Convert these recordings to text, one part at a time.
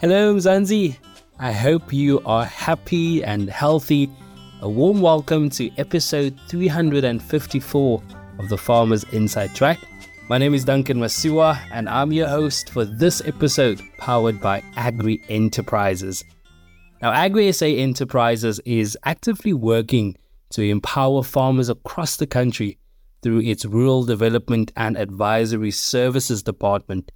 Hello, Mzansi. I hope you are happy and healthy. A warm welcome to episode 354 of the Farmers Inside Track. My name is Duncan Masiwa, and I'm your host for this episode powered by Agri Enterprises. Now, Agri SA Enterprises is actively working to empower farmers across the country through its Rural Development and Advisory Services Department.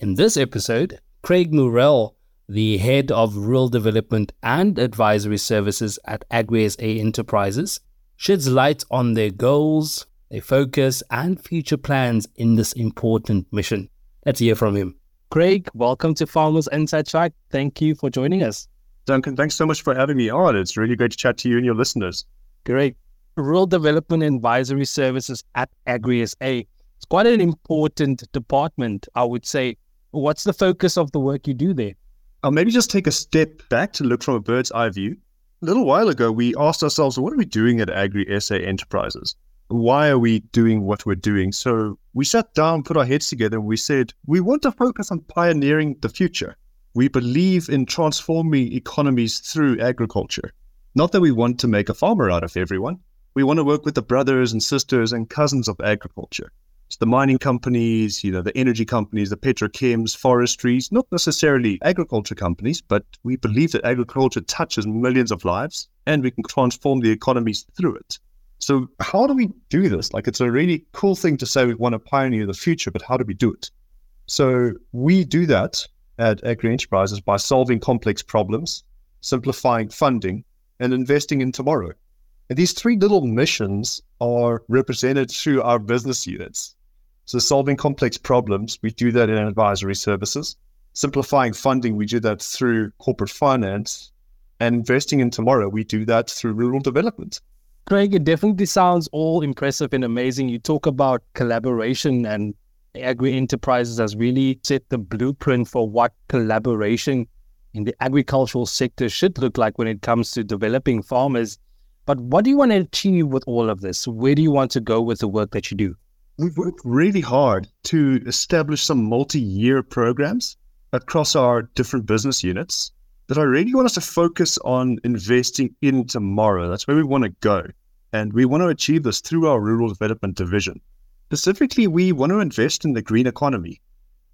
In this episode, Craig Murrell the head of rural development and advisory services at AgriSA Enterprises, sheds light on their goals, their focus, and future plans in this important mission. Let's hear from him. Craig, welcome to Farmers Inside Track. Thank you for joining us. Duncan, thanks so much for having me on. It's really great to chat to you and your listeners. Great. Rural Development Advisory Services at AgriSA. It's quite an important department, I would say. What's the focus of the work you do there? I'll maybe just take a step back to look from a bird's eye view. A little while ago, we asked ourselves, what are we doing at Agri SA Enterprises? Why are we doing what we're doing? So we sat down, put our heads together, and we said, we want to focus on pioneering the future. We believe in transforming economies through agriculture. Not that we want to make a farmer out of everyone. We want to work with the brothers and sisters and cousins of agriculture. It's the mining companies, you know, the energy companies, the petrochems, forestries, not necessarily agriculture companies, but we believe that agriculture touches millions of lives and we can transform the economies through it. So how do we do this? Like it's a really cool thing to say we want to pioneer the future, but how do we do it? So we do that at Agri Enterprises by solving complex problems, simplifying funding, and investing in tomorrow. And these three little missions are represented through our business units. So solving complex problems, we do that in advisory services. Simplifying funding, we do that through corporate finance. And investing in tomorrow, we do that through rural development. Craig, it definitely sounds all impressive and amazing. You talk about collaboration and Agri Enterprises has really set the blueprint for what collaboration in the agricultural sector should look like when it comes to developing farmers. But what do you want to achieve with all of this? Where do you want to go with the work that you do? We've worked really hard to establish some multi year programs across our different business units that I really want us to focus on investing in tomorrow. That's where we want to go. And we want to achieve this through our rural development division. Specifically, we want to invest in the green economy.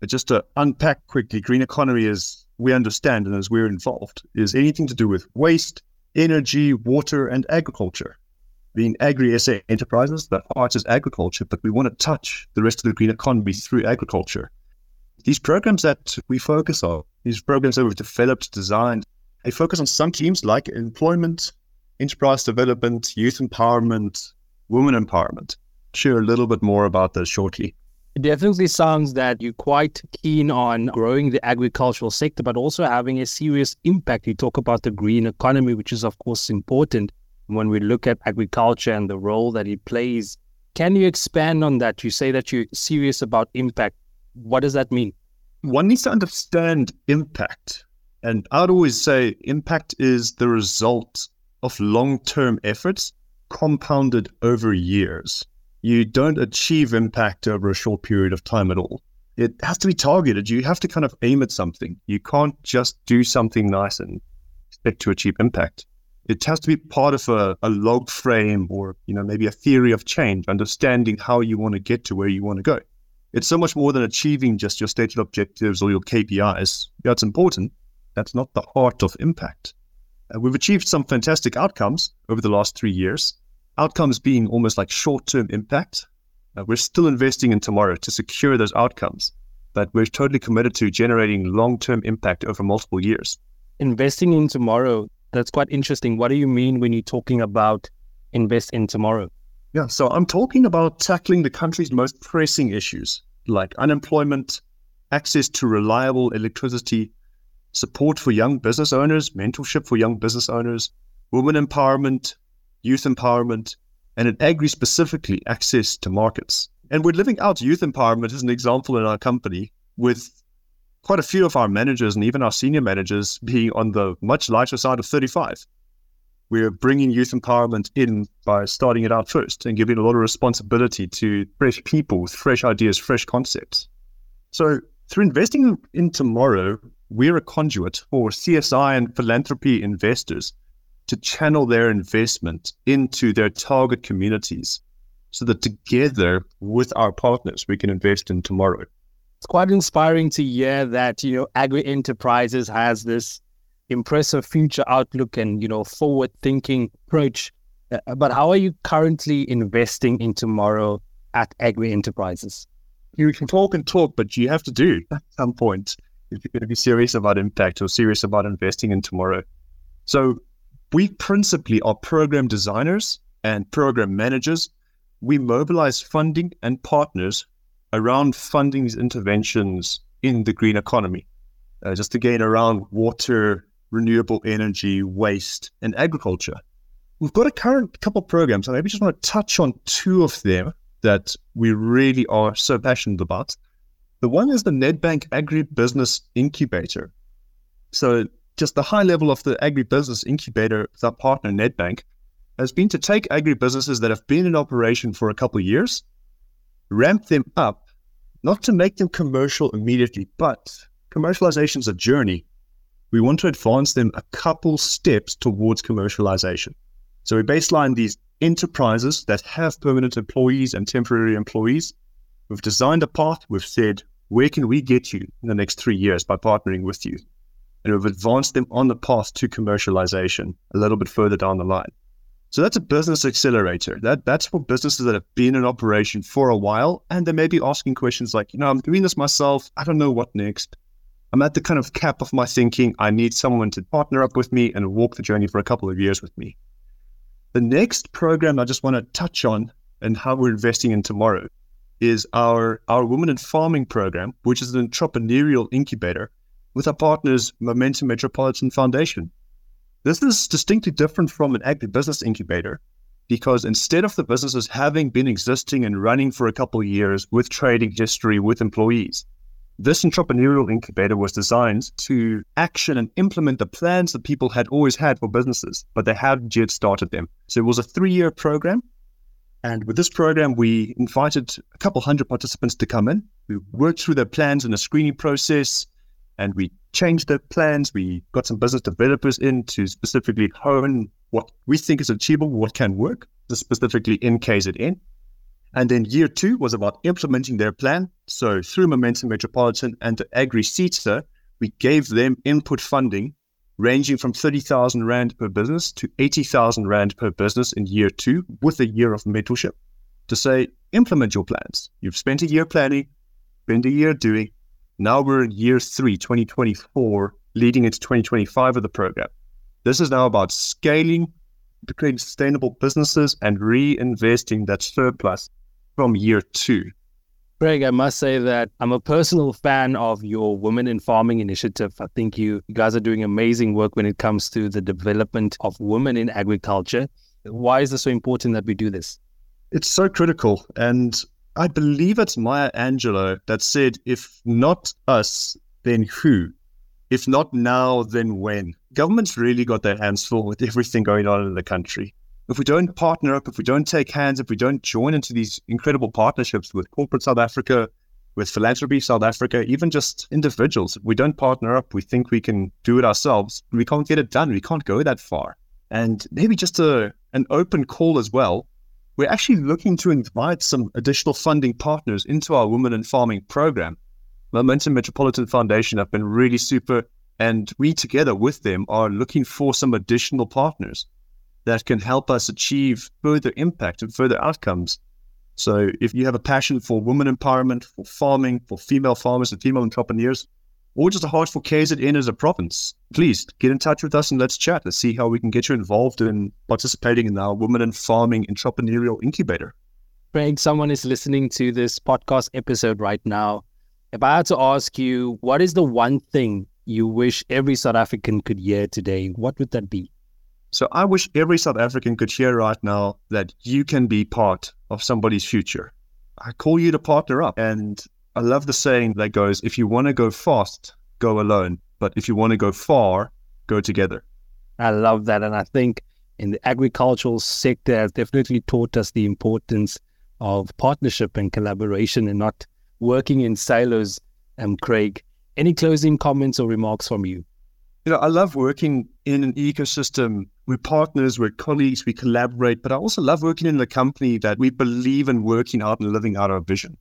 But just to unpack quickly, green economy is we understand and as we're involved is anything to do with waste, energy, water, and agriculture being agri SA enterprises, the heart is agriculture, but we want to touch the rest of the green economy through agriculture. These programs that we focus on, these programs that we've developed, designed, they focus on some teams like employment, enterprise development, youth empowerment, women empowerment. I'll Share a little bit more about this shortly. It definitely sounds that you're quite keen on growing the agricultural sector, but also having a serious impact. You talk about the green economy, which is, of course, important when we look at agriculture and the role that it plays. Can you expand on that? You say that you're serious about impact. What does that mean? One needs to understand impact. And I'd always say impact is the result of long term efforts compounded over years. You don't achieve impact over a short period of time at all. It has to be targeted. You have to kind of aim at something. You can't just do something nice and expect to achieve impact it has to be part of a, a log frame or you know maybe a theory of change understanding how you want to get to where you want to go. It's so much more than achieving just your stated objectives or your kpis yeah important. That's not the heart of impact. Uh, we've achieved some fantastic outcomes over the last three years. Outcomes being almost like short-term impact. Uh, we're still investing in tomorrow to secure those outcomes but we're totally committed to generating long-term impact over multiple years. Investing in tomorrow that's quite interesting. What do you mean when you're talking about invest in tomorrow? Yeah, so I'm talking about tackling the country's most pressing issues like unemployment, access to reliable electricity, support for young business owners, mentorship for young business owners, women empowerment, youth empowerment, and in agri specifically, access to markets. And we're living out youth empowerment as an example in our company with quite a few of our managers and even our senior managers being on the much lighter side of 35. We're bringing youth empowerment in by starting it out first and giving a lot of responsibility to fresh people with fresh ideas, fresh concepts. So, through investing in tomorrow, we're a conduit for CSI and philanthropy investors to channel their investment into their target communities so that together with our partners, we can invest in tomorrow. It's quite inspiring to hear that, you know, Agri Enterprises has this impressive future outlook and, you know, forward thinking approach. Uh, but how are you currently investing in tomorrow at Agri Enterprises? You can talk and talk, but you have to do at some point if you're going to be serious about impact or serious about investing in tomorrow. So we principally are program designers and program managers. We mobilize funding and partners around funding these interventions in the green economy. Uh, just again around water, renewable energy, waste, and agriculture. We've got a current couple of programs, and I maybe just want to touch on two of them that we really are so passionate about. The one is the Nedbank Agribusiness Incubator. So, just the high level of the agribusiness incubator with our partner Nedbank has been to take agribusinesses that have been in operation for a couple of years, ramp them up, not to make them commercial immediately, but commercialization is a journey. We want to advance them a couple steps towards commercialization. So we baseline these enterprises that have permanent employees and temporary employees. We've designed a path. We've said, where can we get you in the next three years by partnering with you? And we've advanced them on the path to commercialization a little bit further down the line. So that's a business accelerator. That that's for businesses that have been in operation for a while and they may be asking questions like, you know, I'm doing this myself. I don't know what next. I'm at the kind of cap of my thinking. I need someone to partner up with me and walk the journey for a couple of years with me. The next program I just want to touch on and how we're investing in tomorrow is our, our Women in Farming program, which is an entrepreneurial incubator with our partners, Momentum Metropolitan Foundation. This is distinctly different from an agribusiness incubator because instead of the businesses having been existing and running for a couple of years with trading history with employees, this entrepreneurial incubator was designed to action and implement the plans that people had always had for businesses, but they hadn't yet started them. So it was a three year program and with this program, we invited a couple hundred participants to come in. We worked through their plans in a screening process and we changed their plans. We got some business developers in to specifically hone what we think is achievable, what can work, specifically in KZN. And then year two was about implementing their plan. So through Momentum Metropolitan and the AgriSETA, we gave them input funding ranging from 30,000 Rand per business to 80,000 Rand per business in year two with a year of mentorship to say, implement your plans. You've spent a year planning, spent a year doing. Now we're in year three, 2024, leading into 2025 of the program. This is now about scaling, creating sustainable businesses and reinvesting that surplus from year two. Greg, I must say that I'm a personal fan of your Women in Farming initiative. I think you, you guys are doing amazing work when it comes to the development of women in agriculture. Why is it so important that we do this? It's so critical. And I believe it's Maya Angelou that said, if not us, then who? If not now, then when? Government's really got their hands full with everything going on in the country if we don't partner up, if we don't take hands, if we don't join into these incredible partnerships with corporate South Africa, with philanthropy South Africa, even just individuals, if we don't partner up, we think we can do it ourselves. We can't get it done. We can't go that far. And maybe just a an open call as well. We're actually looking to invite some additional funding partners into our Women in Farming program. Momentum Metropolitan Foundation have been really super, and we together with them are looking for some additional partners that can help us achieve further impact and further outcomes. So, if you have a passion for women empowerment, for farming, for female farmers and female entrepreneurs, or just a heart for KZN as a province, please get in touch with us and let's chat. Let's see how we can get you involved in participating in our Women in Farming Entrepreneurial Incubator. Craig, someone is listening to this podcast episode right now. If I had to ask you, what is the one thing you wish every South African could hear today? What would that be? So I wish every South African could hear right now that you can be part of somebody's future. I call you to partner up. And I love the saying that goes, if you want to go fast, go alone. But if you want to go far, go together. I love that. And I think in the agricultural sector has definitely taught us the importance of partnership and collaboration and not working in silos, um, Craig. Any closing comments or remarks from you? You know, I love working in an ecosystem. We're partners, we're colleagues, we collaborate, but I also love working in a company that we believe in working out and living out our vision.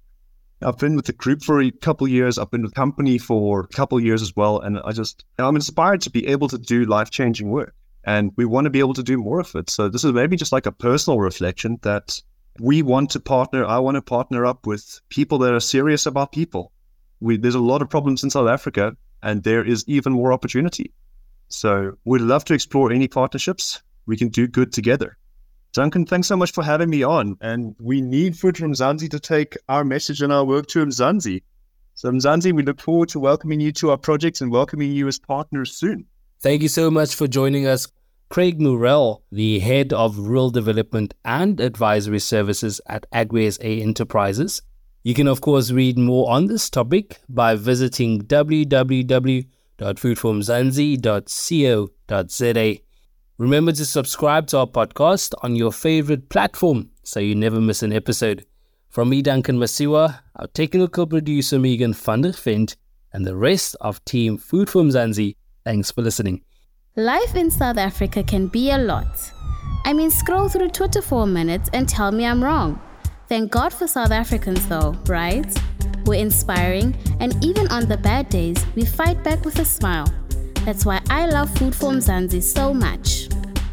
I've been with the group for a couple years. I've been with the company for a couple years as well. And I just, I'm inspired to be able to do life changing work. And we want to be able to do more of it. So this is maybe just like a personal reflection that we want to partner. I want to partner up with people that are serious about people. We, there's a lot of problems in South Africa, and there is even more opportunity. So we'd love to explore any partnerships. We can do good together. Duncan, thanks so much for having me on. And we need Food for Mzansi to take our message and our work to Mzansi. So, Mzansi, we look forward to welcoming you to our projects and welcoming you as partners soon. Thank you so much for joining us. Craig Murrell, the head of rural development and advisory services at AgriSA Enterprises. You can, of course, read more on this topic by visiting www.foodformzansi.co.za. Remember to subscribe to our podcast on your favorite platform so you never miss an episode. From me, Duncan Masiwa, our technical producer, Megan van der Vent, and the rest of Team Food for Mzansi, thanks for listening. Life in South Africa can be a lot. I mean, scroll through Twitter for a minute and tell me I'm wrong. Thank God for South Africans, though, right? We're inspiring, and even on the bad days, we fight back with a smile. That's why I love Food for Mzansi so much.